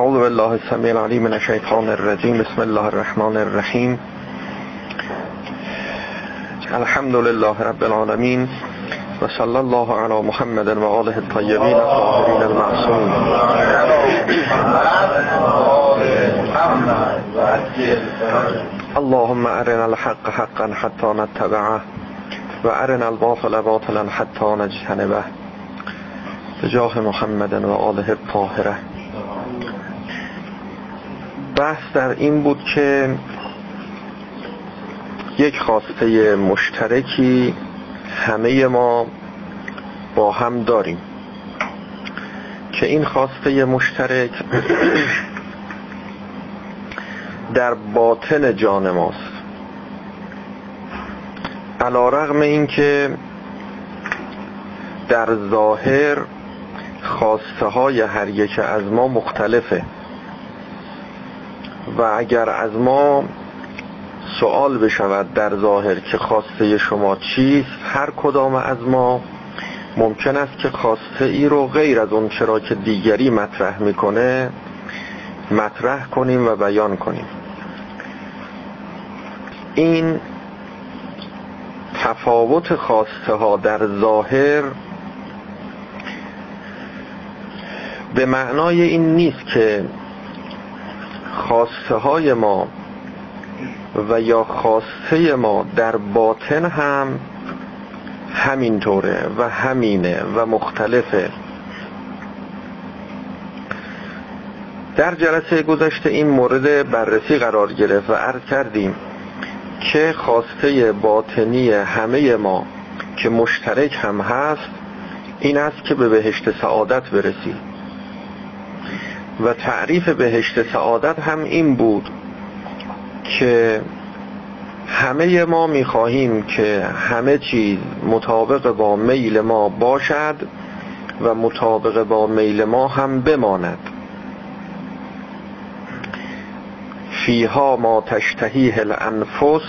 اعوذ بالله السمیع العلیم من الشیطان الرجیم بسم الله الرحمن الرحیم الحمد لله رب العالمین و صلی الله علی محمد و آله الطیبین الطاهرین المعصومین اللهم ارنا الحق حقا حتى نتبعه و ارنا الباطل باطلا حتى نجتنبه. به جاه محمد و آله الطاهره بحث در این بود که یک خواسته مشترکی همه ما با هم داریم. که این خواسته مشترک در باطن جان ماست. علا رغم این که در ظاهر خواسته های هر یک از ما مختلفه. و اگر از ما سوال بشود در ظاهر که خواسته شما چیست هر کدام از ما ممکن است که خواسته ای رو غیر از اون چرا که دیگری مطرح می‌کنه مطرح کنیم و بیان کنیم. این تفاوت خواسته ها در ظاهر به معنای این نیست که خواسته های ما و یا خواسته ما در باطن هم همینطوره و همینه و مختلفه. در جلسه گذشته این مورد بررسی قرار گرفت و عرض کردیم که خواسته باطنی همه ما که مشترک هم هست این است که به بهشت سعادت برسیم. و تعریف بهشت سعادت هم این بود که همه ما می‌خواهیم که همه چیز مطابق با میل ما باشد و مطابق با میل ما هم بماند. فیها ما تشتهیه الانفس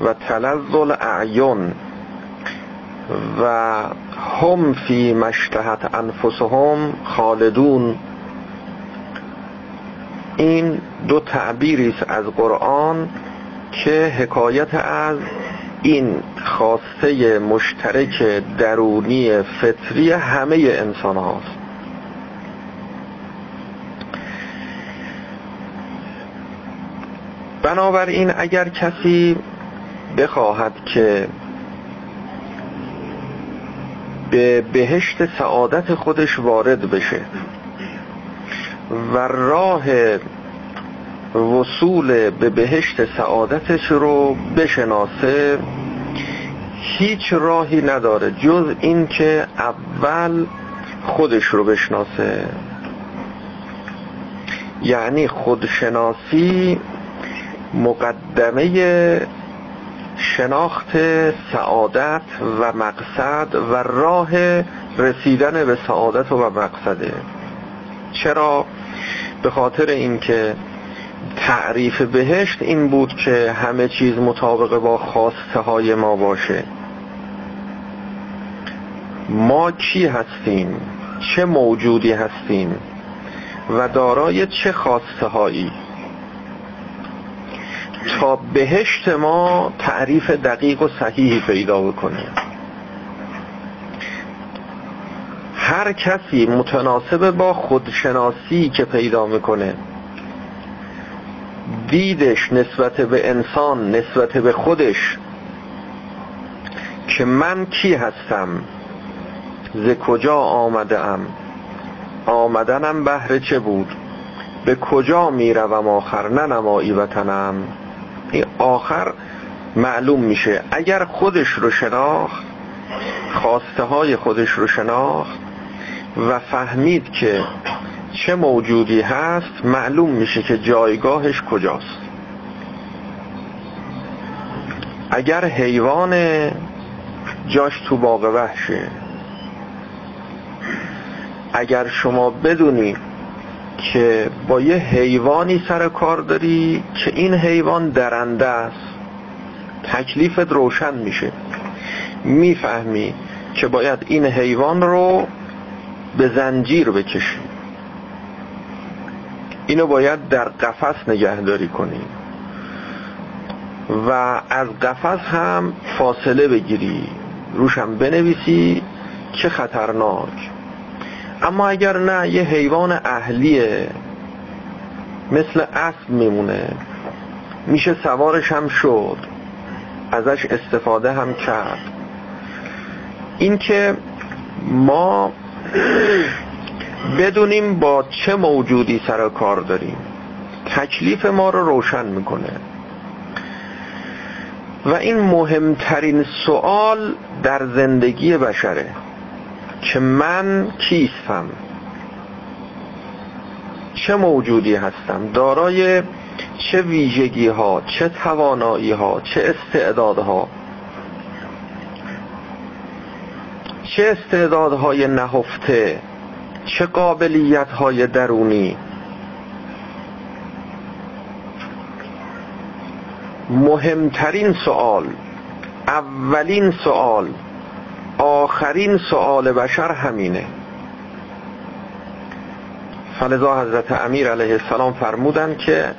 و تلذ الاعین و هم فی مشتهت انفسهم خالدون. این دو تعبیری است از قرآن که حکایت از این خواسته مشترک درونی فطری همه انسان هاست بنابراین اگر کسی بخواهد که به بهشت سعادت خودش وارد بشه و راه وصول به بهشت سعادتش رو بشناسه هیچ راهی نداره جز این که اول خودش رو بشناسه. یعنی خودشناسی مقدمه شناخت سعادت و مقصد و راه رسیدن به سعادت و مقصده. چرا؟ به خاطر اینکه تعریف بهشت این بود که همه چیز مطابق با خواسته های ما باشه. ما کی هستیم؟ چه موجودی هستیم؟ و دارای چه خواسته هایی تا بهشت ما تعریف دقیق و صحیحی پیدا بکنیم. هر کسی متناسب با خودشناسی که پیدا می‌کنه. دیدش نسبت به انسان نسبت به خودش که من کی هستم؟ ز کجا آمده ام آمدنم بهر چه بود؟ به کجا می‌روم آخر؟ ننمایی وطنم. این آخر معلوم میشه. اگر خودش رو شناخت خواسته های خودش رو شناخت و فهمید که چه موجودی هست معلوم میشه که جایگاهش کجاست. اگر حیوان جاش تو باغ وحشه اگر شما بدونی که با یه حیوانی سر کار داری که این حیوان درنده است تکلیفت روشن میشه. می‌فهمی که باید این حیوان رو به زنجیر بکشی. اینو باید در قفس نگهداری کنی. و از قفس هم فاصله بگیری. روشم بنویسی چه خطرناک. اما اگر نه یه حیوان اهلیه مثل اسب میمونه. میشه سوارش هم شد. ازش استفاده هم کرد. اینکه ما بدونیم با چه موجودی سر کار داریم. تکلیف ما رو روشن می‌کنه. و این مهمترین سوال در زندگی بشره. که من کیستم؟ چه موجودی هستم؟ دارای چه ویژگی ها چه توانایی ها چه استعدادها؟ چه استعدادهای نهفته چه قابلیت های درونی؟ مهمترین سوال اولین سوال آخرین سوال بشر همینه. فلذا حضرت امیر علیه السلام فرمودن که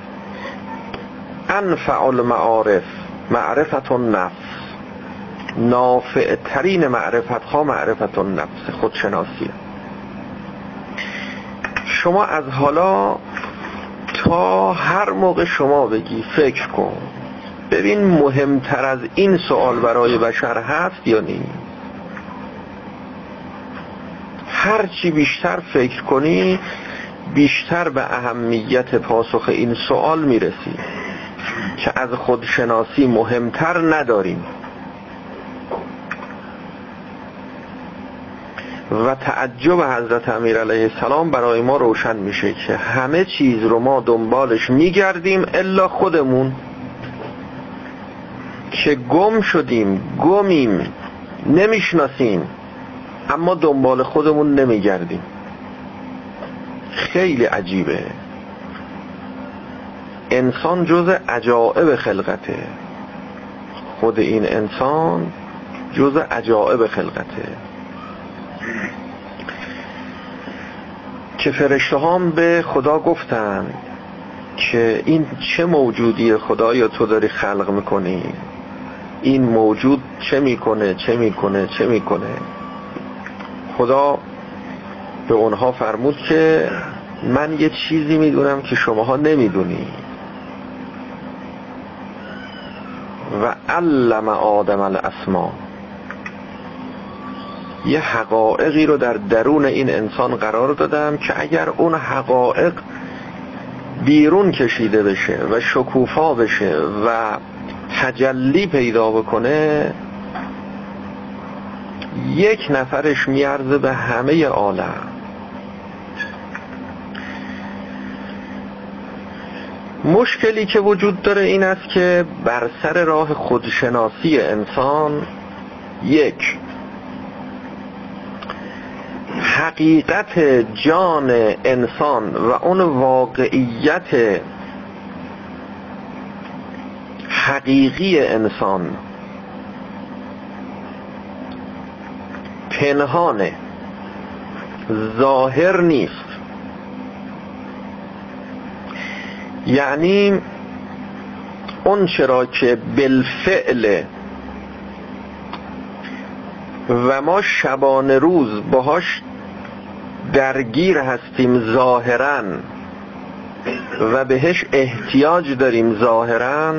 انفع المعارف معرفت النفس. نافع ترین معرفت ها معرفت النفس خودشناسیه. شما از حالا تا هر موقع شما بگی فکر کن ببین مهمتر از این سوال برای بشر هست یا نیست هر چی بیشتر فکر کنی بیشتر به اهمیت پاسخ این سوال می‌رسی که از خودشناسی مهمتر نداریم. و تعجب حضرت امیر علیه السلام برای ما روشن میشه که همه چیز رو ما دنبالش میگردیم الا خودمون که گم شدیم گمیم نمی‌شناسیم اما دنبال خودمون نمیگردیم. خیلی عجیبه. انسان جز عجائب خلقته. خود این انسان جز عجائب خلقته. که فرشته هم به خدا گفتن که این چه موجودی خدا یا تو داری خلق می‌کنی؟ این موجود چه می‌کنه چه می‌کنه چه می‌کنه؟ خدا به اونها فرمود که من یه چیزی می‌دونم که شماها نمی‌دونی. و علم آدم الاسما. یه حقایقی رو در درون این انسان قرار دادم که اگر اون حقایق بیرون کشیده بشه و شکوفا بشه و تجلی پیدا بکنه یک نفرش میارزه به همه عالم. مشکلی که وجود داره این است که بر سر راه خودشناسی انسان یک حقیقت جان انسان و اون واقعیت حقیقی انسان پنهانه ظاهر نیست. یعنی اون چرا که بالفعل و ما شبان روز باهاش درگیر هستیم ظاهرا و بهش احتیاج داریم ظاهرا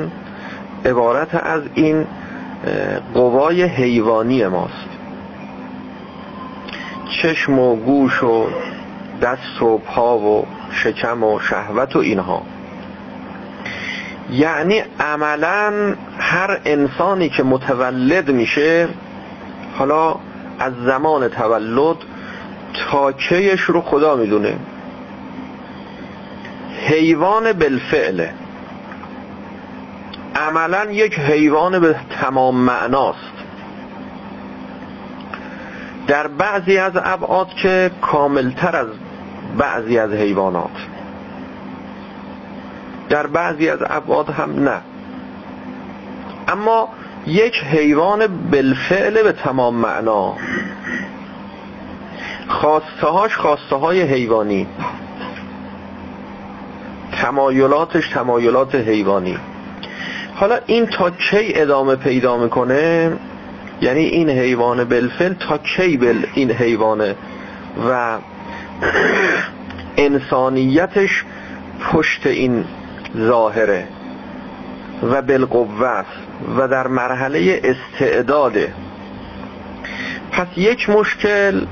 عبارت از این قوای حیوانی ماست. چشم و گوش و دست و پا و شکم و شهوت و اینها. یعنی عملا هر انسانی که متولد میشه حالا از زمان تولد تاکهش رو خدا می‌دونه. حیوان بالفعله عملا یک حیوان به تمام معناست. در بعضی از ابعاد که کاملتر از بعضی از حیوانات. در بعضی از ابعاد هم نه. اما یک حیوان بالفعل به تمام معنا خواسته هاش خواسته های حیوانی. تمایلاتش تمایلات حیوانی. حالا این تا کی ادامه پیدا می‌کنه؟ یعنی این حیوان بلفل تا کی بل این حیوانه؟ و انسانیتش پشت این ظاهره. و بالقوه و در مرحله استعداده. پس یک مشکل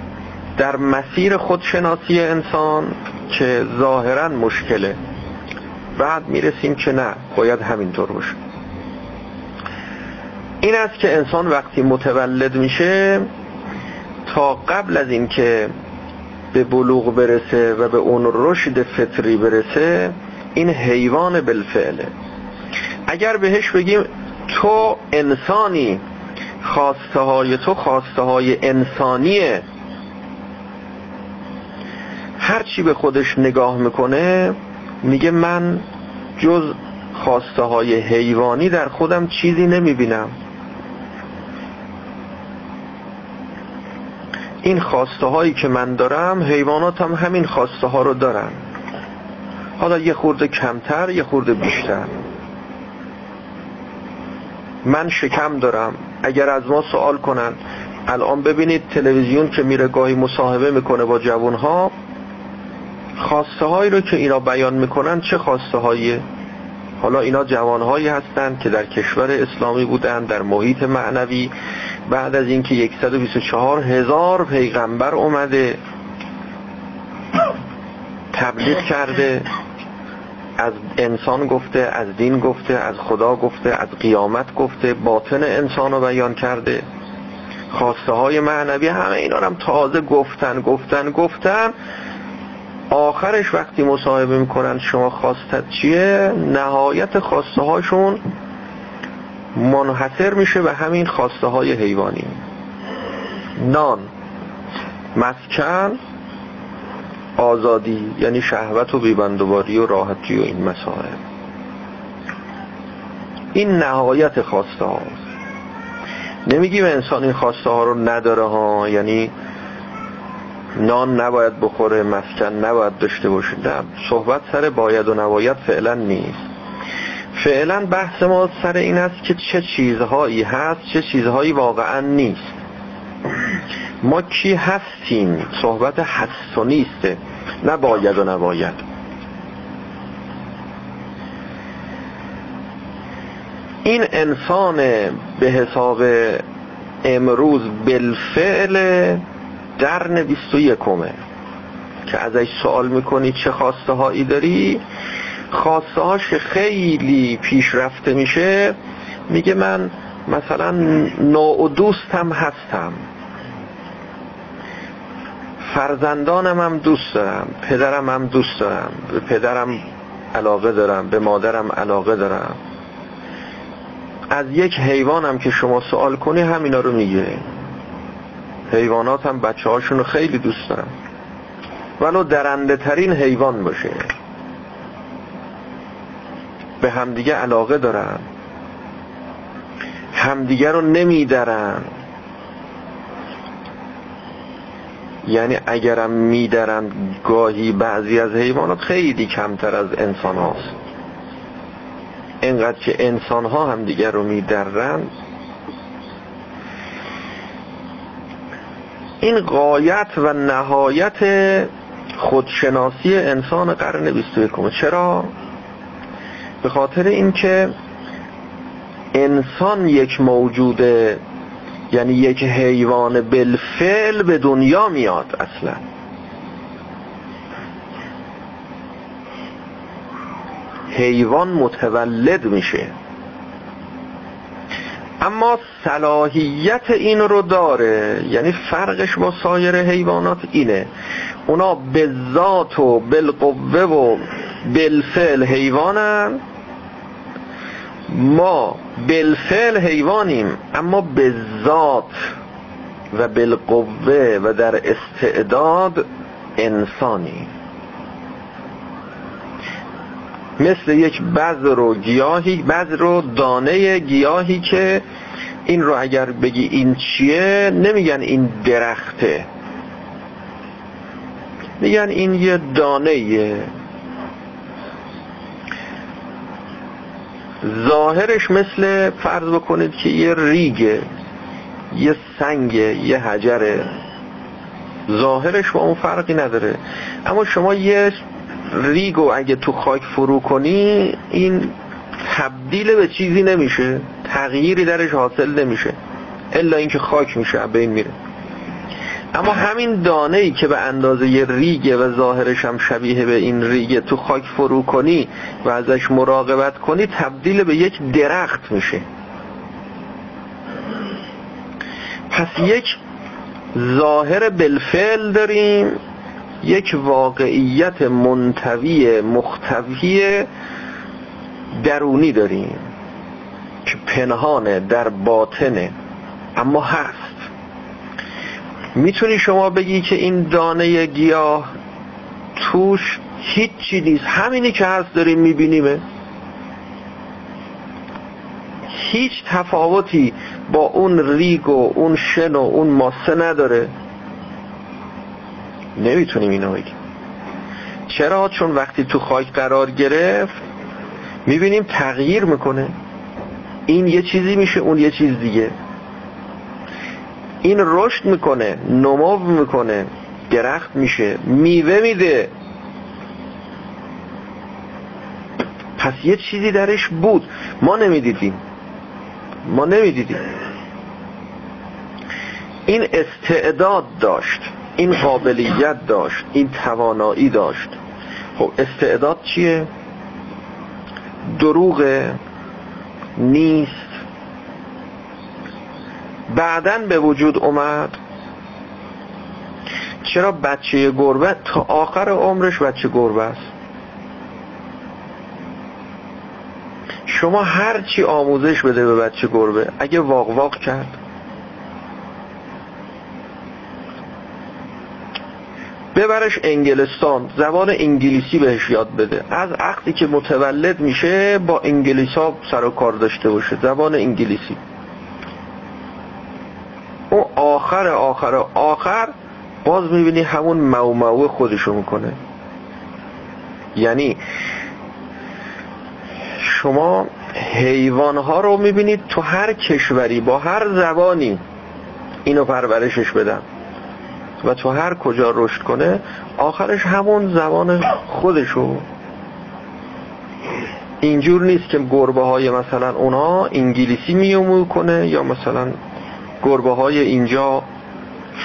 در مسیر خودشناسی انسان که ظاهرا مشکله بعد می‌رسیم که نه باید همینطور باشه. این است که انسان وقتی متولد میشه تا قبل از اینکه به بلوغ برسه و به اون رشد فطری برسه این حیوان بالفعله. اگر بهش بگیم تو انسانی خواسته های تو خواسته های انسانیه. هرچی به خودش نگاه می‌کنه میگه من جز خواسته های حیوانی در خودم چیزی نمی‌بینم. این خواسته هایی که من دارم حیوانات هم همین خواسته ها رو دارن. حالا یه خورده کمتر یه خورده بیشتر. من شکم دارم. اگر از ما سوال کنن الان ببینید تلویزیون که میره گاهی مصاحبه می‌کنه با جوانها خواسته هایی رو که اینا بیان می‌کنن چه خواسته هاییه حالا اینا جوانهایی هستند که در کشور اسلامی بودن در محیط معنوی. بعد از اینکه 124 هزار پیغمبر اومده تبلیغ کرده از انسان گفته از دین گفته از خدا گفته از قیامت گفته باطن انسان رو بیان کرده. خواسته های معنوی همه اینا هم تازه گفتن گفتن گفتن. آخرش وقتی مصاحبه می‌کنن شما خواستت چیه؟ نهایت خواسته هاشون منحصر میشه به همین خواسته های حیوانی. نان مسکن آزادی یعنی شهوت و بیبندواری و راحتی و این مسائل. این نهایت خواسته هاست نمیگیم انسان این خواسته ها رو نداره ها یعنی نان نباید بخوره مسکن نباید داشته باشه. نه صحبت سر باید و نباید فعلا نیست. فعلا بحث ما سر این است که چه چیزهایی هست چه چیزهایی واقعا نیست. ما کی هستیم؟ صحبت هست و نیسته. نباید و نباید. این انسان به حساب امروز بالفعل درن 21 که ازش سوال می‌کنی چه خواسته هایی داری؟ خواسته هاش خیلی پیشرفته میشه میگه من مثلا و دوستم هستم. فرزندانم هم دوست دارم پدرم هم دوست دارم به پدرم علاقه دارم به مادرم علاقه دارم. از یک حیوانم که شما سوال کنی همینا رو میگه. حیوانات هم بچه هاشون رو خیلی دوست دارن. ولو درنده ترین حیوان باشه به همدیگه علاقه دارن. همدیگه رو نمیدرن. یعنی اگرم میدرن گاهی بعضی از حیوانات خیلی کمتر از انسان هاست اینقدر که انسان ها هم دیگر رو میدرن این قایت و نهایت خودشناسی انسان قرن 21 چرا؟ به خاطر اینکه انسان یک موجود یعنی یک حیوان بالفعل به دنیا میاد اصلا. حیوان متولد میشه. اما صلاحیت این رو داره یعنی فرقش با سایر حیوانات اینه. اونا به ذات و بالقوه و بالفعل حیوانن. ما بالفعل حیوانیم اما به ذات و بالقوه و در استعداد انسانی مثل یک بذر و گیاهی بذر و دانه گیاهی که این رو اگر بگی این چیه نمیگن این درخته. میگن این یه دانه ظاهرش مثل فرض بکنید که یه ریگه یه سنگ یه حجره. ظاهرش با اون فرقی نداره. اما شما یه ریگو اگه تو خاک فرو کنی این تبدیل به چیزی نمیشه. تغییری درش حاصل نمیشه. الا اینکه خاک میشه بین میره. اما همین دانه ای که به اندازه یه ریگه و ظاهرش هم شبیه به این ریگه تو خاک فرو کنی و ازش مراقبت کنی تبدیل به یک درخت میشه. پس یک ظاهر بالفعل داریم. یک واقعیت منتوی مختوی درونی داریم که پنهانه در باطنه. اما هست. می‌تونی شما بگی که این دانه گیاه توش هیچی نیست. همینی که هست داریم میبینیمه. هیچ تفاوتی با اون ریگ و اون شن و اون ماسه نداره. نمی‌تونیم اینو بگیم. چرا؟ چون وقتی تو خاک قرار گرفت می‌بینیم تغییر می‌کنه. این یه چیزی میشه اون یه چیز دیگه. این رشد می‌کنه نمو می‌کنه درخت میشه میوه میده. پس یه چیزی درش بود. ما نمی‌دیدیم. ما نمی‌دیدیم. این استعداد داشت. این قابلیت داشت این توانایی داشت. خب استعداد چیه؟ دروغ نیست. بعدا به وجود اومد. چرا بچه گربه؟ تا آخر عمرش بچه گربه است. شما هر چی آموزش بده به بچه گربه اگه واق واق کرد. ببرش انگلستان. زبان انگلیسی بهش یاد بده. از وقتی که متولد میشه با انگلیس ها سر و کار داشته باشه. زبان انگلیسی. اون آخر آخر آخر باز می‌بینی همون مو مو خودشو می‌کنه. یعنی شما حیوان ها رو می‌بینید تو هر کشوری با هر زبانی اینو پرورشش بدن. و تو هر کجا رشد کنه آخرش همون زبان خودشو. اینجور نیست که گربه های مثلا اونا انگلیسی میومو کنه یا مثلا گربه های اینجا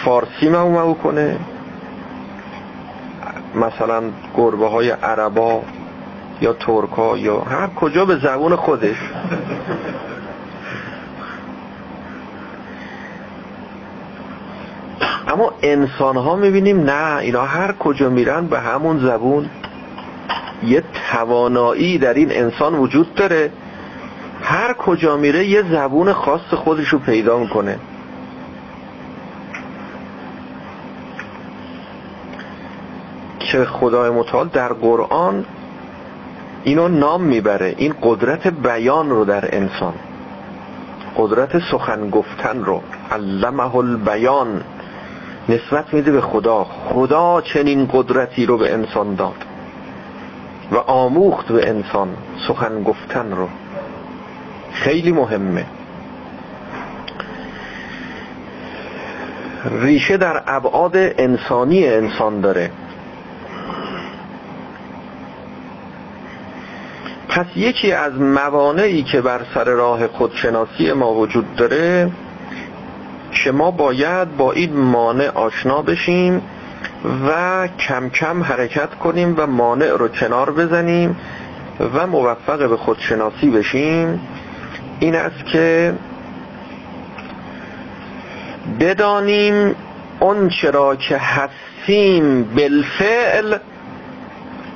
فارسی مومو کنه. مثلا گربه های عربا یا ترکا یا هر کجا به زبون خودش. اما انسان ها می‌بینیم نه اینا هر کجا میرن به همون زبون. یه توانایی در این انسان وجود داره. هر کجا میره یه زبون خاص خودش رو پیدا می‌کنه. که خدای متعال در قرآن اینو نام می‌بره. این قدرت بیان رو در انسان. قدرت سخن گفتن رو. علمه البیان. نسبت میده به خدا. خدا چنین قدرتی رو به انسان داد و آموخت به انسان سخن گفتن رو. خیلی مهمه. ریشه در ابعاد انسانی انسان داره. پس یکی از موانعی که بر سر راه خودشناسی ما وجود داره که ما باید با این مانع آشنا بشیم و کم کم حرکت کنیم و مانع رو کنار بزنیم و موفق به خودشناسی بشیم. این است که بدانیم اون چرا که هستیم بالفعل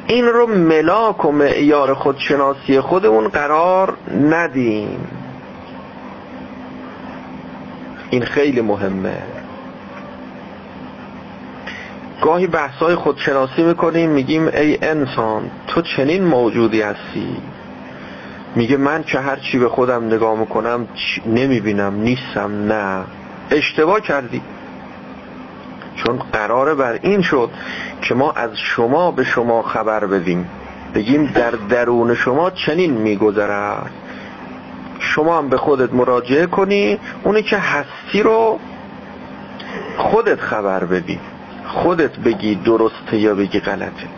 این رو ملاک و معیار خودشناسی خودمون قرار ندیم. این خیلی مهمه. گاهی بحثای خودشناسی می‌کنیم میگیم ای انسان تو چنین موجودی هستی. میگه من که هر چی به خودم نگاه می‌کنم نمی‌بینم نیستم نه. اشتباه کردی. چون قراره بر این شد که ما از شما به شما خبر بدیم. بگیم در درون شما چنین میگذرد. شما هم به خودت مراجعه کنی اونی که هستی رو خودت خبر بدی. خودت بگی درسته یا بگی غلطه.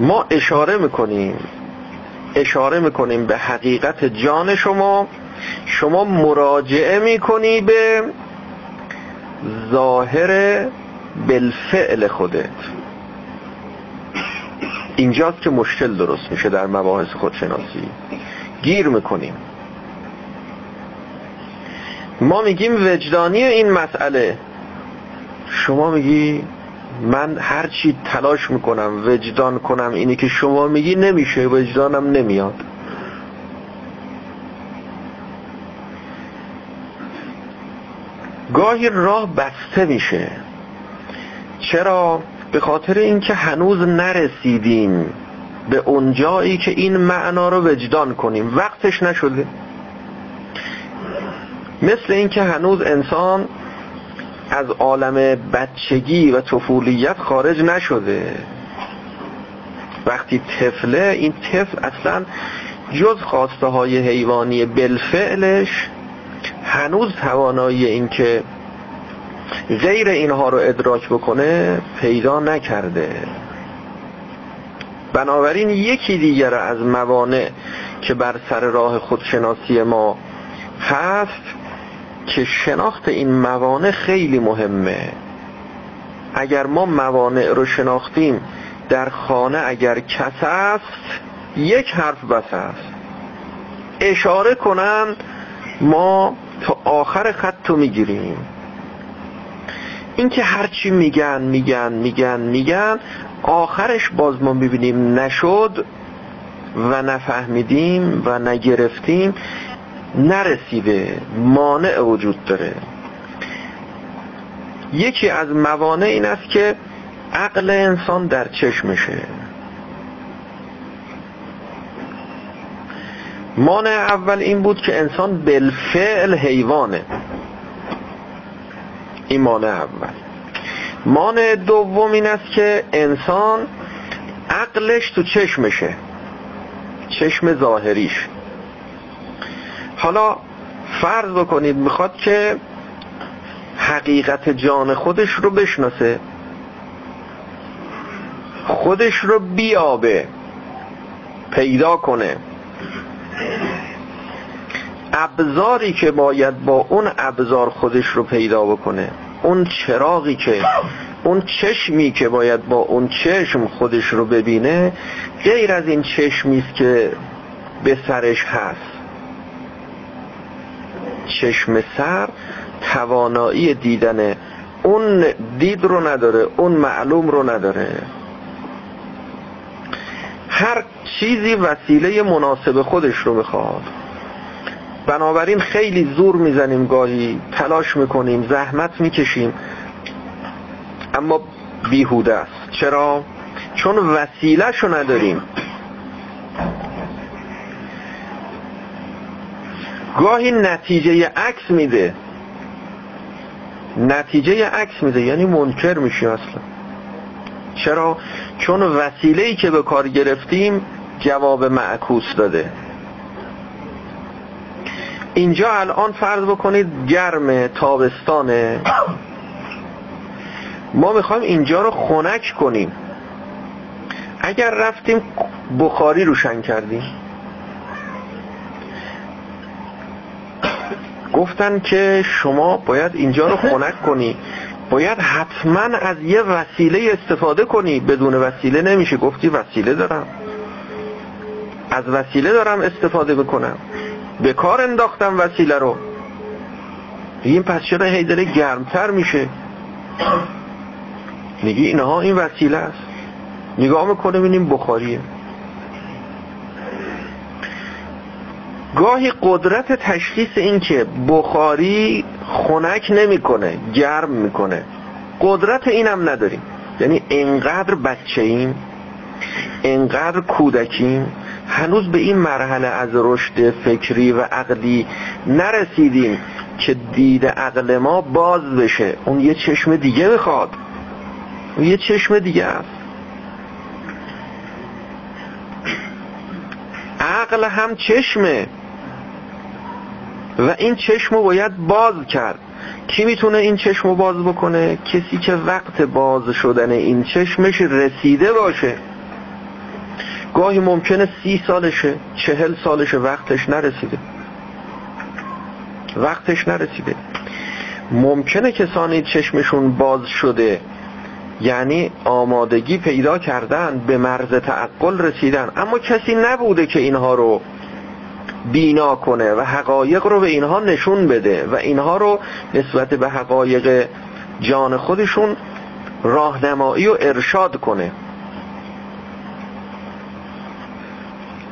ما اشاره می‌کنیم اشاره می‌کنیم به حقیقت جان شما. شما مراجعه می‌کنی به ظاهر بالفعل خودت. اینجاست که مشکل درست میشه در مباحث خودشناسی. گیر می‌کنیم. ما میگیم وجدانی این مسئله. شما میگی من هر چی تلاش می‌کنم وجدان کنم اینی که شما میگی نمیشه وجدانم نمیاد. گاهی راه بسته میشه. چرا؟ به خاطر اینکه هنوز نرسیدیم به اون جایی که این معنا رو وجدان کنیم. وقتش نشده. مثل اینکه هنوز انسان از عالم بچگی و طفولیت خارج نشده. وقتی طفله این طفل اصلا جز خواسته های حیوانی بالفعلش هنوز توانایی این که غیر اینها رو ادراک بکنه پیدا نکرده. بنابراین یکی دیگر از موانع که بر سر راه خودشناسی ما هست که شناخت این موانع خیلی مهمه. اگر ما موانع رو شناختیم در خانه اگر کس است یک حرف بس است. اشاره کنن ما تا آخر خط رو می‌گیریم. اینکه هرچی میگن میگن میگن میگن آخرش باز ما می‌بینیم نشد و نفهمیدیم و نگرفتیم. نرسیده مانع وجود داره. یکی از موانع این است که عقل انسان در چشمشه. مانع اول این بود که انسان بالفعل حیوانه. این مانع اول. مانع دوم این است که انسان عقلش تو چشمشه. چشم ظاهریش. حالا فرض بکنید می‌خواد که حقیقت جان خودش رو بشناسه. خودش رو بیابه. پیدا کنه. ابزاری که باید با اون ابزار خودش رو پیدا بکنه اون چراغی که اون چشمی که باید با اون چشم خودش رو ببینه غیر از این چشمی است که به سرش هست. چشم سر توانایی دیدن اون دید رو نداره اون معلوم رو نداره. هر چیزی وسیله مناسب خودش رو می‌خواد بنابراین خیلی زور می‌زنیم گاهی تلاش می‌کنیم زحمت می‌کشیم. اما بیهوده است. چرا؟ چون وسیله شو نداریم. گاهی نتیجه عکس میده. نتیجه عکس میده یعنی منکر میشی اصلا. چرا؟ چون وسیله ای که به کار گرفتیم جواب معکوس داده. اینجا الان فرض بکنید گرم تابستانه. ما می‌خوایم اینجا رو خنک کنیم. اگر رفتیم بخاری روشن کردیم. گفتن که شما باید اینجا رو خنک کنی. باید حتما از یه وسیله استفاده کنی. بدون وسیله نمیشه. گفتی وسیله دارم. از وسیله دارم استفاده بکنم. به کار انداختم وسیله رو. این پس چرا هی داره گرمتر میشه؟ میگی اینها این وسیله است. نگاه می‌کنه بینیم بخاریه. گاهی قدرت تشخیص این که بخاری خنک نمی‌کنه گرم می‌کنه. قدرت اینم نداریم. یعنی انقدر بچه ایم انقدر کودکیم هنوز به این مرحله از رشد فکری و عقلی نرسیدیم که دید عقل ما باز بشه. اون یه چشم دیگه می‌خواد اون یه چشم دیگه است. عقل هم چشمه. و این چشم رو باید باز کرد. کی می‌تونه این چشم رو باز بکنه؟ کسی که وقت باز شدن این چشمش رسیده باشه. گاهی ممکنه سی سالشه چهل سالشه وقتش نرسیده. وقتش نرسیده. ممکنه کسانی چشمشون باز شده یعنی آمادگی پیدا کردن به مرز تعقل رسیدن. اما کسی نبوده که اینها رو بینا کنه و حقایق رو به اینها نشون بده و اینها رو نسبت به حقایق جان خودشون راهنمایی و ارشاد کنه.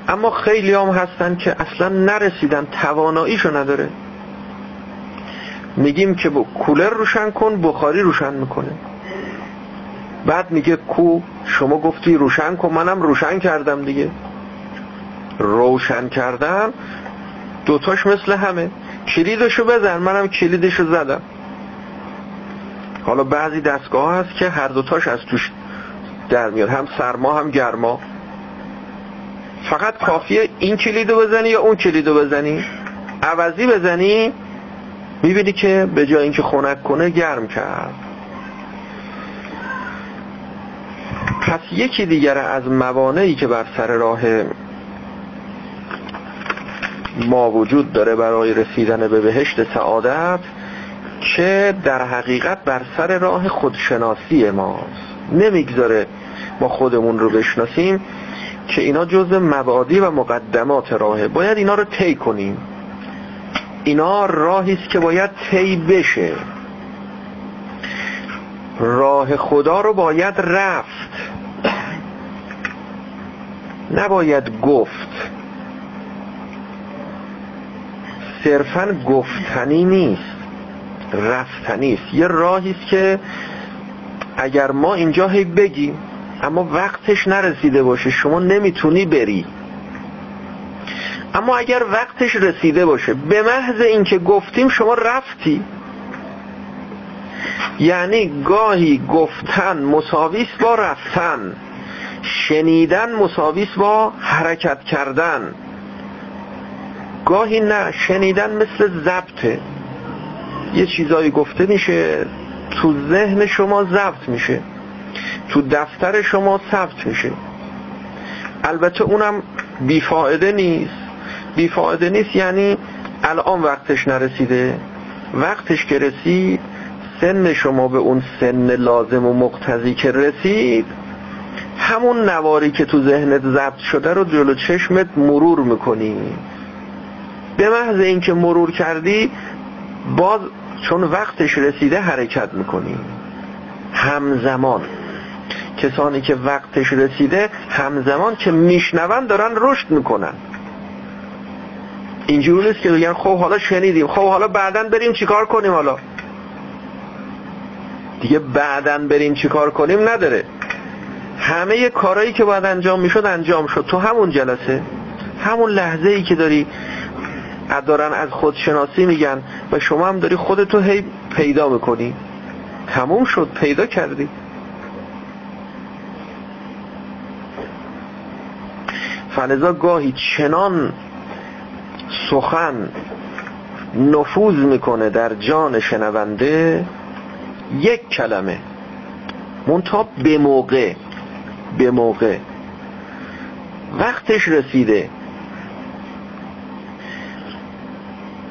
اما خیلی هم هستن که اصلا نرسیدن تواناییشو نداره. میگیم که با کولر روشن کن بخاری روشن می‌کنه. بعد میگه کو شما گفتی روشن کن منم روشن کردم دیگه. روشن کردم دوتاش مثل همه. کلیدشو بزن منم کلیدشو زدم. حالا بعضی دستگاه هست که هر دوتاش از توش در میاد هم سرما هم گرما. فقط کافیه این کلیدو بزنی یا اون کلیدو بزنی؟ عوضی بزنی می‌بینی که به جای اینکه خنک کنه گرم کرد. پس یکی دیگر از موانعی که بر سر راه ما وجود داره برای رسیدن به بهشت سعادت که در حقیقت بر سر راه خودشناسی ماست. نمی‌گذاره ما خودمون رو بشناسیم. که اینا جز مبادی و مقدمات راهه. باید اینا رو طی کنیم. اینا راهی است که باید طی بشه. راه خدا رو باید رفت. نباید گفت. صرفا گفتنی نیست. رفتنی است. یه راهی است که اگر ما اینجا هی بگیم اما وقتش نرسیده باشه. شما نمی‌تونی بری. اما اگر وقتش رسیده باشه به محض اینکه گفتیم شما رفتی. یعنی گاهی گفتن مساویس با رفتن شنیدن مساویس با حرکت کردن. گاهی نه شنیدن مثل ضبطه یه چیزایی گفته میشه تو ذهن شما ضبط میشه. تو دفتر شما ثبت میشه. البته اونم بیفاعده نیست. بیفاعده نیست یعنی الان وقتش نرسیده. وقتش که رسید سن شما به اون سن لازم و مقتضی که رسید همون نواری که تو ذهنت ضبط شده رو جلو چشمت مرور می‌کنی. به محض اینکه مرور کردی باز چون وقتش رسیده حرکت می‌کنی. همزمان. کسانی که وقتش رسیده همزمان که میشنون دارن رشد می‌کنن. اینجوری نیست که بگن خب حالا شنیدیم خب حالا بعدا بریم چیکار کنیم حالا. دیگه بعدا بریم چیکار کنیم نداره. همه کارهایی که باید انجام می‌شد انجام شد. تو همون جلسه همون لحظه ای که داری دارن از خودشناسی میگن و شما هم داری خودتو هی پیدا می‌کنی. تموم شد پیدا کردی. فلذا گاهی چنان سخن نفوذ می‌کنه در جان شنونده یک کلمه. منتها به موقع به موقع. وقتش رسیده.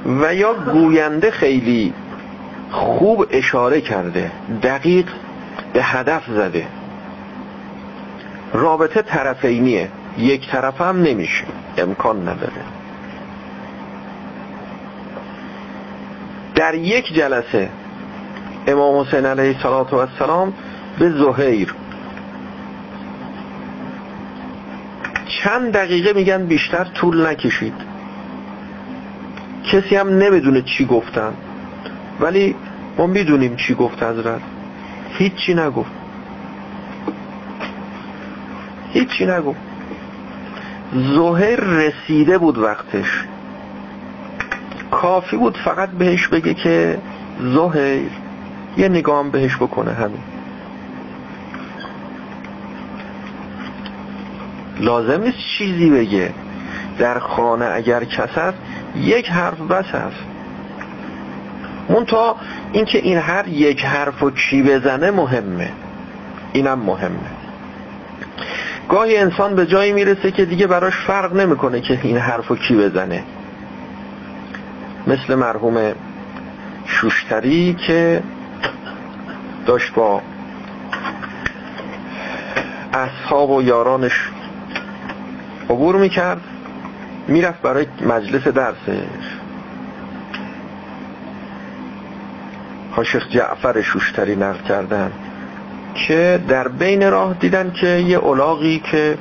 و یا گوینده خیلی خوب اشاره کرده دقیق به هدف زده. رابطه طرفینیه. یک طرف هم نمیشه. امکان نداره. در یک جلسه امام حسین علیه السلام به زهیر چند دقیقه میگن بیشتر طول نکشید. کسی هم نمی‌دونه چی گفتن. ولی ما می‌دونیم چی گفت حضرت. هیچی نگفت. هیچی نگفت. زهر رسیده بود وقتش. کافی بود فقط بهش بگه که زهر یه نگام بهش بکنه همین. لازم نیست چیزی بگه. در خانه اگر کس است یک حرف بس است منتها اینکه این هر یک حرف و چی بزنه مهمه. اینم مهمه. گاهی انسان به جایی می‌رسه که دیگه براش فرق نمی‌کنه که این حرف و کی بزنه. مثل مرحوم شوشتری که داشت با اصحاب و یارانش عبور می‌کرد می‌رفت برای مجلس درسش. شیخ جعفر شوشتری نقل کردن. که در بین راه دیدن که یه اولاغی که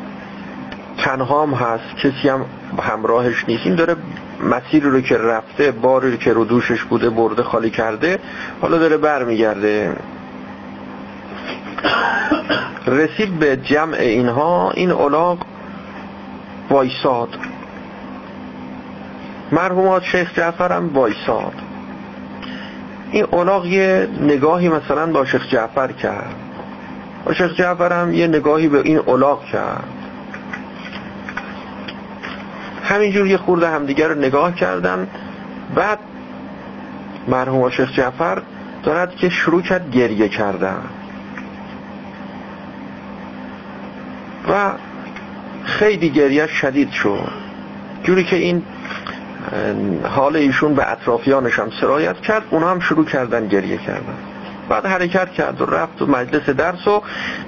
تنها هست کسی هم همراهش نیست این داره مسیر رو که رفته باری رو که رو دوشش بوده برده خالی کرده حالا داره برمیگرده. رسید به جمع اینها این اولاغ وایساد. مرحومات شیخ جعفر هم وایساد. این اولاغ یه نگاهی مثلا با شیخ جعفر کرد. و شیخ جعفر هم یه نگاهی به این اولاغ کرد. همینجور یه خورده همدیگر رو نگاه کردن. بعد مرحوم شیخ جعفر دارد که شروع کرد گریه کردن. و خیلی گریه شدید شد. جوری که این حال ایشون به اطرافیانش هم سرایت کرد اونا هم شروع کردن گریه کردن. بعد حرکت کرد و رفت و مجلس درس و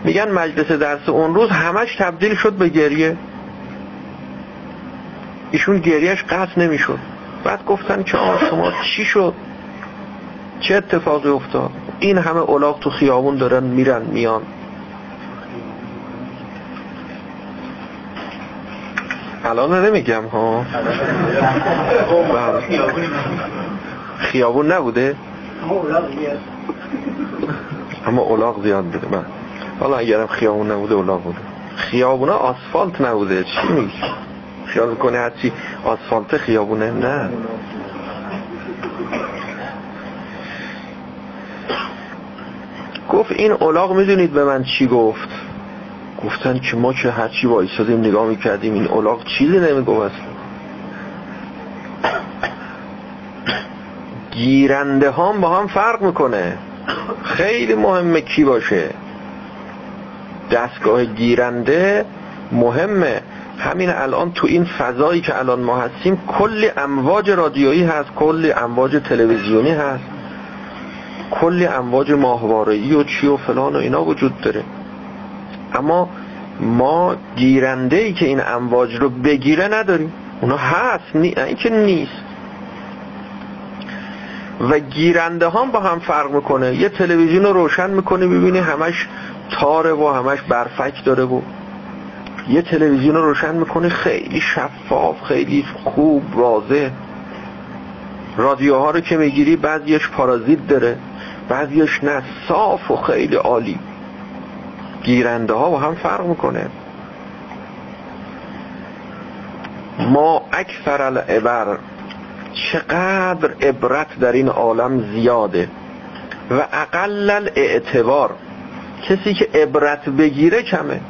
میگن مجلس درس اون روز همش تبدیل شد به گریه. ایشون گریهش قطع نمی‌شد. بعد گفتن که آه شما چی شد؟ چه اتفاقی افتاد؟ این همه اولاغ تو خیابون دارن میرن میان. الان نمیگم ها. خیابون نبوده؟ اما اولاغ زیاد بوده من حالا اگرم خیابون نبوده اولاغ بوده. خیابونه آسفالت نبوده چی میگی؟ خیال کنه هرچی آسفالت خیابونه؟ نه. گفت این اولاغ می‌دونید به من چی گفت؟ گفتن که ما که هرچی وایسادیم نگاه می‌کردیم این اولاغ چیزی نمی‌گفت گیرنده هم با هم فرق می‌کنه. خیلی مهمه کی باشه. دستگاه گیرنده مهمه. همین الان تو این فضایی که الان ما هستیم کلی امواج رادیویی هست کلی امواج تلویزیونی هست. کلی امواج ماهواره‌ای و چی و فلان و اینا وجود داره. اما ما گیرنده ای که این امواج رو بگیره نداریم. اونا هست نی... این که نیست. و گیرنده هم با هم فرق می‌کنه. یه تلویزیون رو روشن می‌کنه ببینی همش تاره و همش برفک داره و یه تلویزیون رو روشن می‌کنه خیلی شفاف خیلی خوب رازه رادیوها رو که می‌گیری بعضیش پارازیت داره بعضیش نه صاف و خیلی عالی. گیرنده ها با هم فرق می‌کنه. ما اکثر العبر چقدر عبرت در این عالم زیاده و اقل الاعتبار. کسی که عبرت بگیره کمه.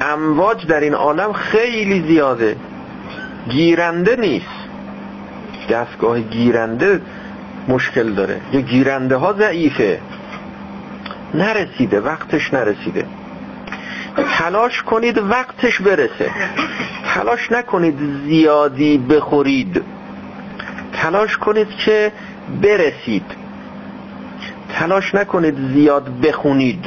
امواج در این عالم خیلی زیاده. گیرنده نیست. دستگاه گیرنده مشکل داره. یا گیرنده ها ضعیفه. نرسیده وقتش نرسیده. تلاش کنید وقتش برسه. تلاش نکنید زیادی بخورید. تلاش کنید که برسید. تلاش نکنید زیاد بخونید.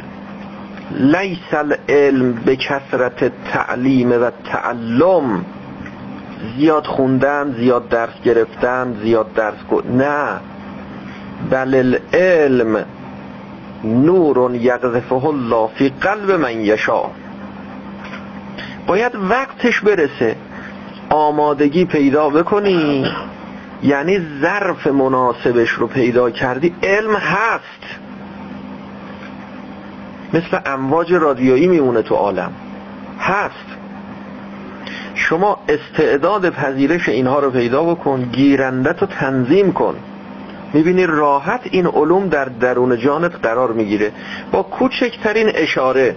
لیس العلم به کسرت تعلیم و تعلم. زیاد خوندن زیاد درس گرفتن زیاد درس نه. بل العلم نور یقذفه الله فی قلب من یشا باید وقتش برسه. آمادگی پیدا بکنی. یعنی ظرف مناسبش رو پیدا کردی. علم هست. مثل امواج رادیویی میمونه تو عالم. هست. شما استعداد پذیرش اینها رو پیدا بکن. گیرنده تو تنظیم کن. می‌بینی راحت این علوم در درون جانت قرار می‌گیره. با کوچکترین اشاره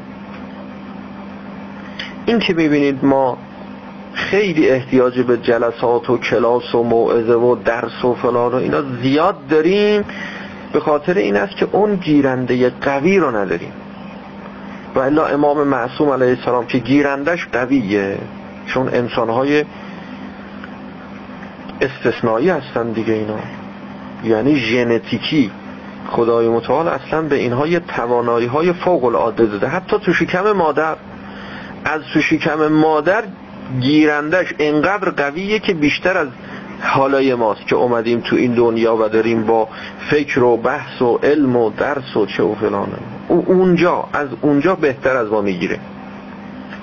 این که می‌بینید ما خیلی احتیاج به جلسات و کلاس و موعظه و درس و فلان و اینا زیاد داریم به خاطر این است که اون گیرنده قوی رو نداریم. و الا امام معصوم علیه السلام که گیرندش قویه چون انسانهای استثنایی هستن دیگه اینا. یعنی ژنتیکی خدای متعال اصلا به اینها یه توانایی های فوق العاده داده. حتی تو شکم مادر از تو شکم مادر گیرندش انقدر قویه که بیشتر از حالای ماست که اومدیم تو این دنیا و داریم با فکر و بحث و علم و درس و چه و فلانه او اونجا از اونجا بهتر از ما می‌گیره.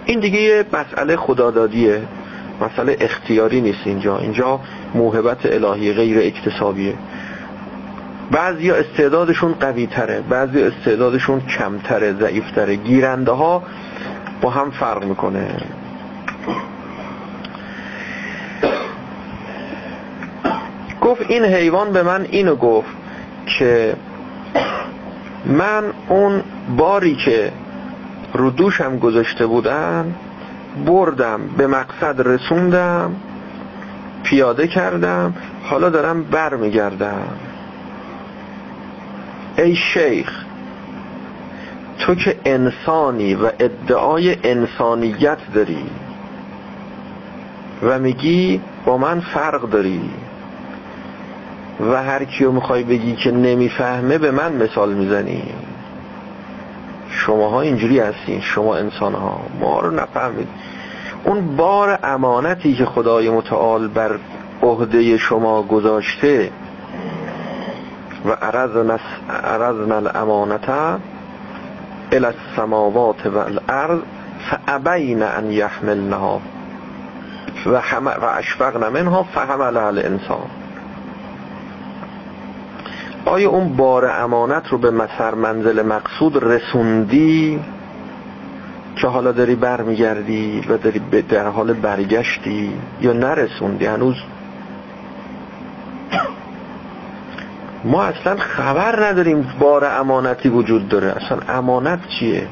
این دیگه یه مسئله خدادادیه. مسئله اختیاری نیست اینجا. اینجا موهبت الهی غیر اکتسابیه. بعضی استعدادشون قوی تره بعضی استعدادشون کمتره ضعیفتره. گیرنده ها با هم فرق می‌کنه. گفت این حیوان به من اینو گفت که من اون باری که رو دوشم گذاشته بودن بردم به مقصد رسوندم پیاده کردم حالا دارم بر میگردم ای شیخ تو که انسانی و ادعای انسانیت داری و میگی با من فرق داری و هر کیو می‌خوای بگی که نمی‌فهمه به من مثال می‌زنی. شماها اینجوری هستین شما انسان ها ما رو نفهمید. اون بار امانتی که خدای متعال بر عهده شما گذاشته و عرضنا الامانت الى السماوات و الارض فابین ان یحملنها و, و اشفقن منها فحملها الانسان آیا اون بار امانت رو به مسر منزل مقصود رسوندی؟ که حالا داری برمیگردی و داری در حال برگشتی یا نرسوندی هنوز؟ ما اصلا خبر نداریم بار امانتی وجود داره. اصلا امانت چیه؟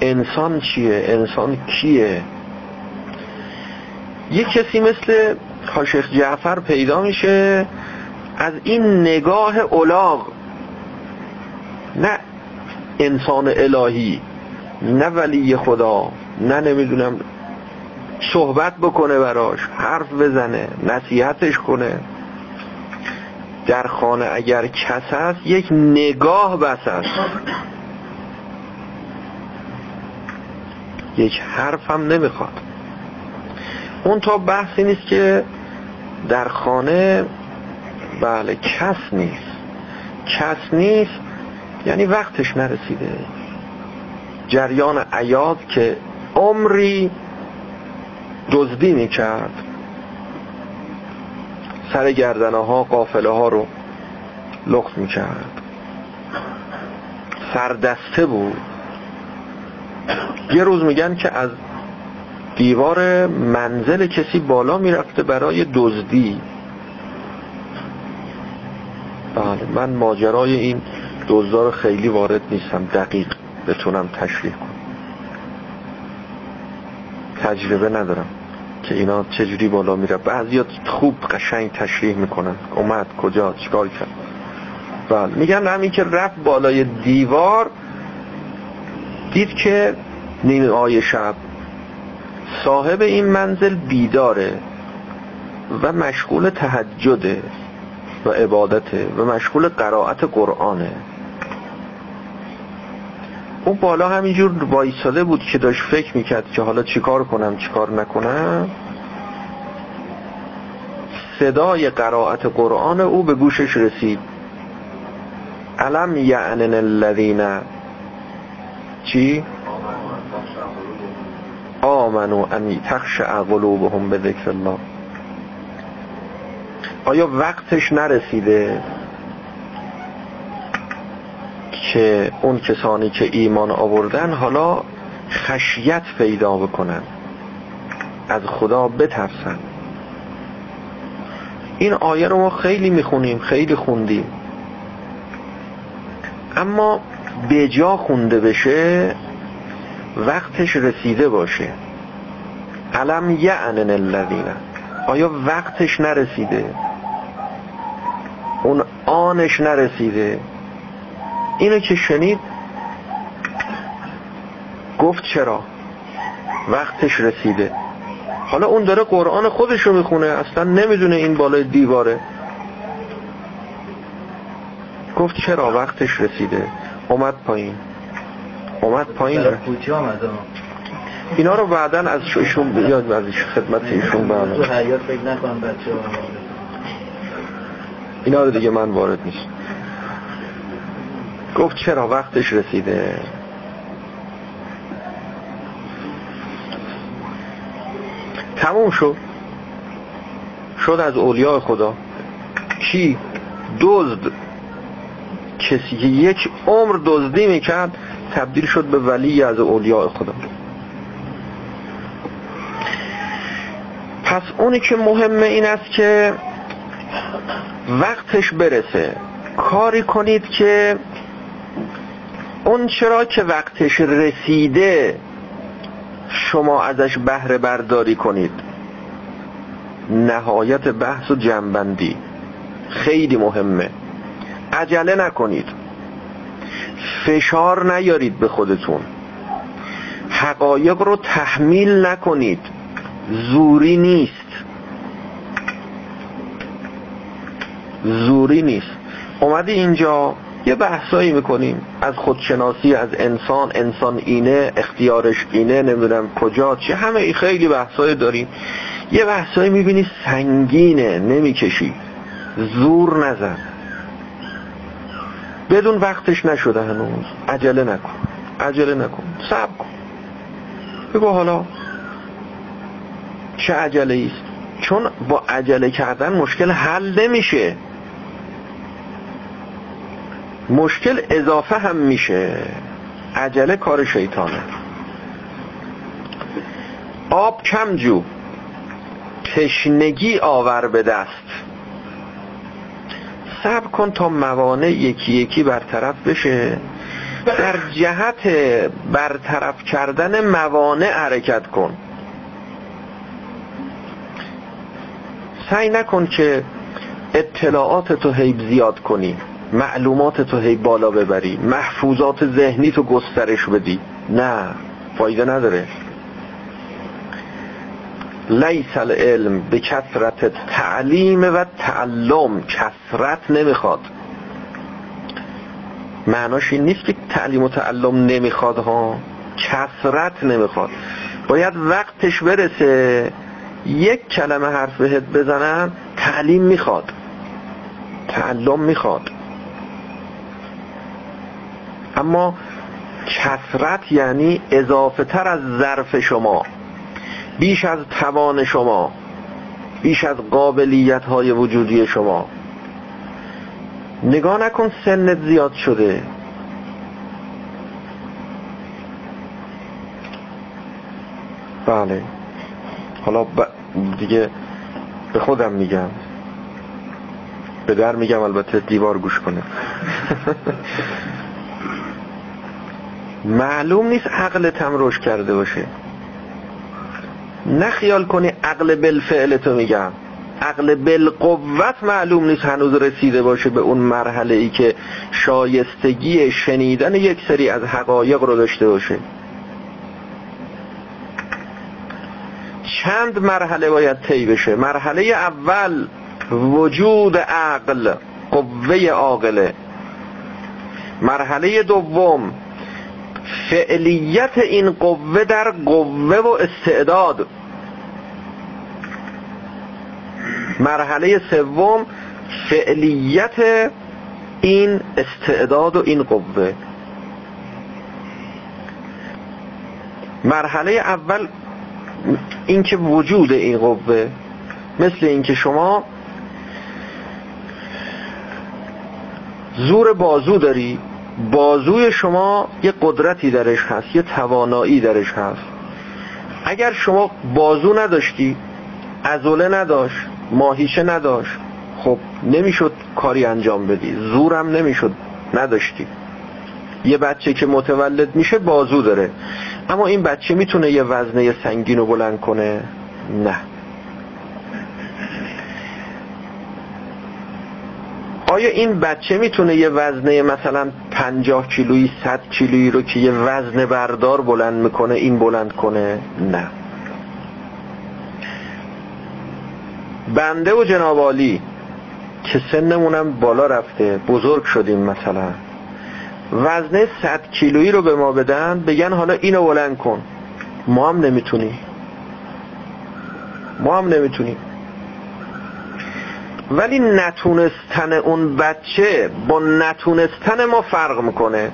انسان چیه؟ انسان کیه؟ یه کسی مثل خاشخ جعفر پیدا میشه از این نگاه اولاغ نه انسان الهی نه ولی خدا نه نمی‌دونم صحبت بکنه براش حرف بزنه نصیحتش کنه. در خانه اگر کس هست یک نگاه بس است. یک حرف هم نمی‌خواد. اون تا بحثی نیست که در خانه بله کس نیست. کس نیست یعنی وقتش نرسیده. جریان عیاد که عمری دزدی می‌کرد. سر گردنه ها قافله ها رو لخت می‌کرد. سردسته بود. یه روز میگن که از دیوار منزل کسی بالا می‌رفته برای دزدی. بله من ماجرای این دزدار خیلی وارد نیستم. دقیق بتونم تشریح کنم. تجربه ندارم. که اینا چجوری بالا میره. بعضی خوب قشنگ تشریح می‌کنن. اومد کجا؟ چیکار کرد؟ بله. میگن همین که رفت بالای دیوار دید که نیمه آی شب صاحب این منزل بیداره و مشغول تهجده و عبادته و مشغول قرائت قرآنه. اون بالا همینجور وایساده بود که داشت فکر می‌کرد که حالا چیکار کنم چیکار نکنم. صدای قرائت قرآن او به گوشش رسید. علم یعنن الذین؟ چی؟ آمنو ان تخشع قلوبهم به ذکر الله. آیا وقتش نرسیده؟ که اون کسانی که ایمان آوردن حالا خشیت پیدا بکنن از خدا بترسن. این آیه رو ما خیلی می‌خونیم خیلی خوندیم. اما به جا خونده بشه وقتش رسیده باشه. علم یعنن الذین؟ آیا وقتش نرسیده؟ اون آنش نرسیده؟ اینو که شنید گفت چرا؟ وقتش رسیده. حالا اون داره قرآن خودش رو می‌خونه اصلا نمی‌دونه این بالای دیواره. گفت چرا؟ وقتش رسیده. اومد پایین. اومد پایین. اینا رو بعدا از ایشون بیاد از خدمت ایشون بچه اینا رو دیگه من وارد نیست گفت چرا وقتش رسیده؟ تموم شد. شد از اولیاء خدا. کی دزد. کسی که یک عمر دزدی می‌کرد تبدیل شد به ولی از اولیاء خدا. پس اونی که مهمه این است که وقتش برسه. کاری کنید که اون چرا که وقتش رسیده شما ازش بهره برداری کنید. نهایت بحث و جنبندی. خیلی مهمه. عجله نکنید. فشار نیارید به خودتون. حقایق رو تحمیل نکنید. زوری نیست. زوری نیست. اومدی اینجا. یه بحثایی می‌کنیم. از خودشناسی از انسان انسان اینه اختیارش اینه نمی‌دونم کجا. چه همه ای خیلی بحثایی داریم. یه بحثایی می‌بینی سنگینه نمی‌کشی. زور نزن. بدون وقتش نشده هنوز. عجله نکن. عجله نکن. صبر کن. بگو حالا چه عجله است؟ چون با عجله کردن مشکل حل نمیشه. مشکل اضافه هم میشه. عجله کار شیطانه. آب کم جو. تشنگی آور به دست. صبر کن تا موانع یکی یکی برطرف بشه. در جهت برطرف کردن موانع حرکت کن. سعی نکن که اطلاعات تو حیب زیاد کنی. معلومات تو هی بالا ببری. محفوظات ذهنی تو گسترش بدی. نه فایده نداره. لیس العلم به کسرت تعلیم و تعلم. کسرت نمی‌خواد. معناش این نیست که تعلیم و تعلم نمی‌خواد ها. کسرت نمی‌خواد. باید وقتش برسه. یک کلمه حرف بهت بزنم تعلیم می‌خواد. تعلم می‌خواد. اما کسرت یعنی اضافه تر از ظرف شما بیش از توان شما بیش از قابلیت های وجودی شما. نگاه نکن سنت زیاد شده. بله. حالا دیگه به خودم میگم. به در میگم البته دیوار گوش کنه. معلوم نیست عقلت هم روش کرده باشه. نه خیال کنی عقل بالفعل تو میگم. عقل بالقوت معلوم نیست هنوز رسیده باشه به اون مرحله ای که شایستگی شنیدن یک سری از حقایق رو داشته باشه. چند مرحله باید طی بشه؟ مرحله اول وجود عقل قوه عاقله. مرحله دوم فعلیت این قوه در قوه و استعداد. مرحله سوم فعلیت این استعداد و این قوه. مرحله اول اینکه وجود این قوه. مثل اینکه شما زور بازو داری. بازوی شما یه قدرتی درش هست یه توانایی درش هست. اگر شما بازو نداشتی ازوله نداشت ماهیشه نداشت خب نمی‌شد کاری انجام بدی. زورم نمی‌شد نداشتی. یه بچه که متولد میشه بازو داره. اما این بچه می‌تونه یه وزنه سنگین رو بلند کنه؟ نه. آیا این بچه می‌تونه یه وزنه مثلا پنجاه کیلویی صد کیلویی رو که یه وزن بردار بلند می‌کنه این بلند کنه؟ نه. بنده و جنابالی که سنمونم بالا رفته بزرگ شدیم مثلا. وزنه صد کیلویی رو به ما بدن بگن حالا اینو بلند کن. ما هم نمی‌تونیم. ما هم نمی‌تونیم. ولی نتونستن اون بچه با نتونستن ما فرق می‌کنه.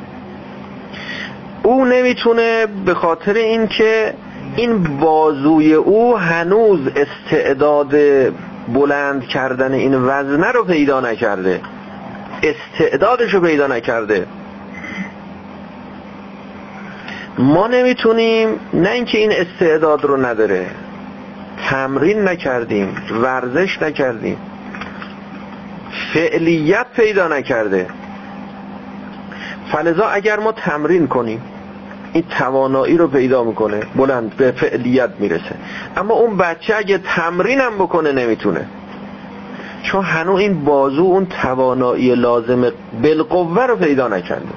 او نمی‌تونه به خاطر اینکه این بازوی او هنوز استعداد بلند کردن این وزنه رو پیدا نکرده. استعدادش رو پیدا نکرده. ما نمی‌تونیم نه اینکه این استعداد رو نداره. تمرین نکردیم ورزش نکردیم. فعلیت پیدا نکرده. فلذا اگر ما تمرین کنیم این توانایی رو پیدا می‌کنه بلند به فعلیت می‌رسه. اما اون بچه اگه تمرینم بکنه نمی‌تونه. چون هنوز این بازو اون توانایی لازم بالقوه رو پیدا نکرده.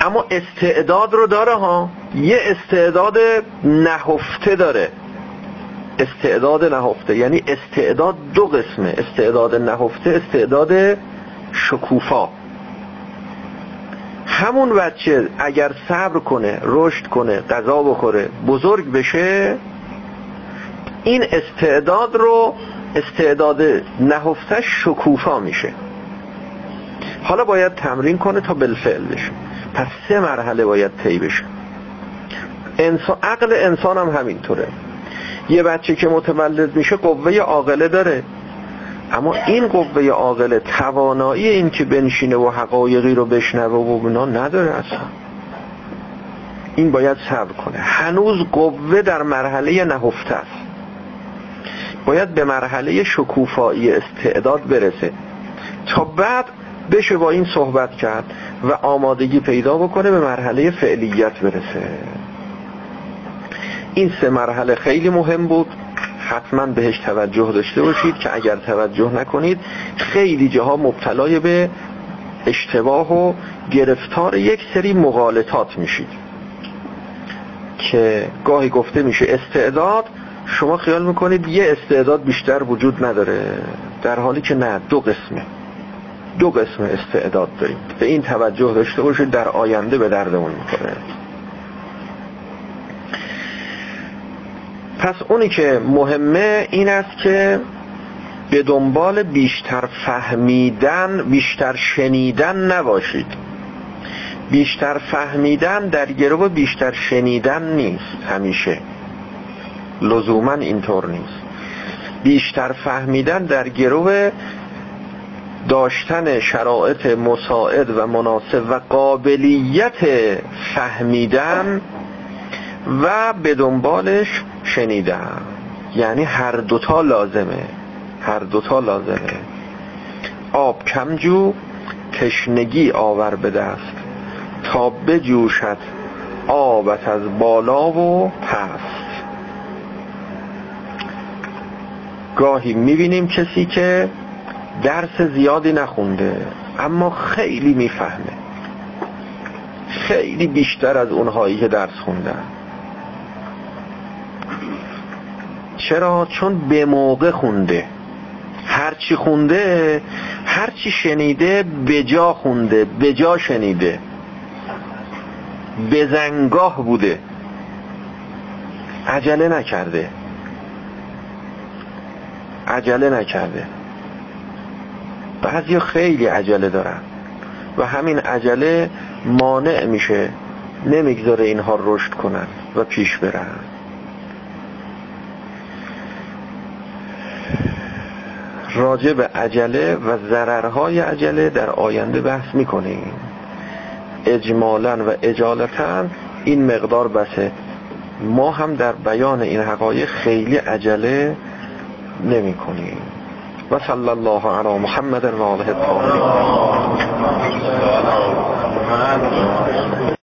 اما استعداد رو داره ها. یه استعداد نهفته داره. استعداد نهفته. یعنی استعداد دو قسمه. استعداد نهفته استعداد شکوفا. همون بچه اگر صبر کنه رشد کنه غذا بخوره بزرگ بشه این استعداد رو استعداد نهفته شکوفا میشه. حالا باید تمرین کنه تا بالفعل بشه. پس سه مرحله باید طی بشه. انسان عقل انسان هم همینطوره. یه بچه که متولد میشه قوه عاقله داره. اما این قوه عاقله توانایی این که بنشینه و حقایقی رو بشنوه و بنا نداره اصلا. این باید صبر کنه. هنوز قوه در مرحله نهفته است. باید به مرحله شکوفایی استعداد برسه. تا بعد بشه با این صحبت کرد و آمادگی پیدا بکنه به مرحله فعلیت برسه. این سه مرحله خیلی مهم بود. حتما بهش توجه داشته باشید که اگر توجه نکنید خیلی جاها مبتلای به اشتباه و گرفتار یک سری مغالطات میشید که گاهی گفته میشه استعداد. شما خیال می‌کنید یه استعداد بیشتر وجود نداره در حالی که نه دو قسمه. دو قسم استعداد داریم. به این توجه داشته باشید در آینده به دردمون می‌کنه پس اونی که مهمه این است که به دنبال بیشتر فهمیدن بیشتر شنیدن نباشید. بیشتر فهمیدن در گروه بیشتر شنیدن نیست همیشه. لزوما اینطور نیست. بیشتر فهمیدن در گروه داشتن شرایط مساعد و مناسب و قابلیت فهمیدن و به دنبالش شنیدم. یعنی هر دوتا لازمه. هر دوتا لازمه. آب کمجو تشنگی آور به دست. تا بجوشد آبت از بالا و پست. گاهی می‌بینیم کسی که درس زیادی نخونده اما خیلی می‌فهمه. خیلی بیشتر از اونهایی که درس خوندن. چرا؟ چون به موقع خونده. هرچی خونده هرچی شنیده به جا خونده به جا شنیده. به زنگاه بوده. عجله نکرده. عجله نکرده. بعضی خیلی عجله دارن. و همین عجله مانع میشه. نمی‌گذاره اینها رشد کنن و پیش برن. راجع به عجله و ضررهای عجله در آینده بحث می‌کنیم. اجمالا و اجالتا این مقدار بسه. ما هم در بیان این حقایق خیلی عجله نمی کنیم و صلی الله علی محمد و آله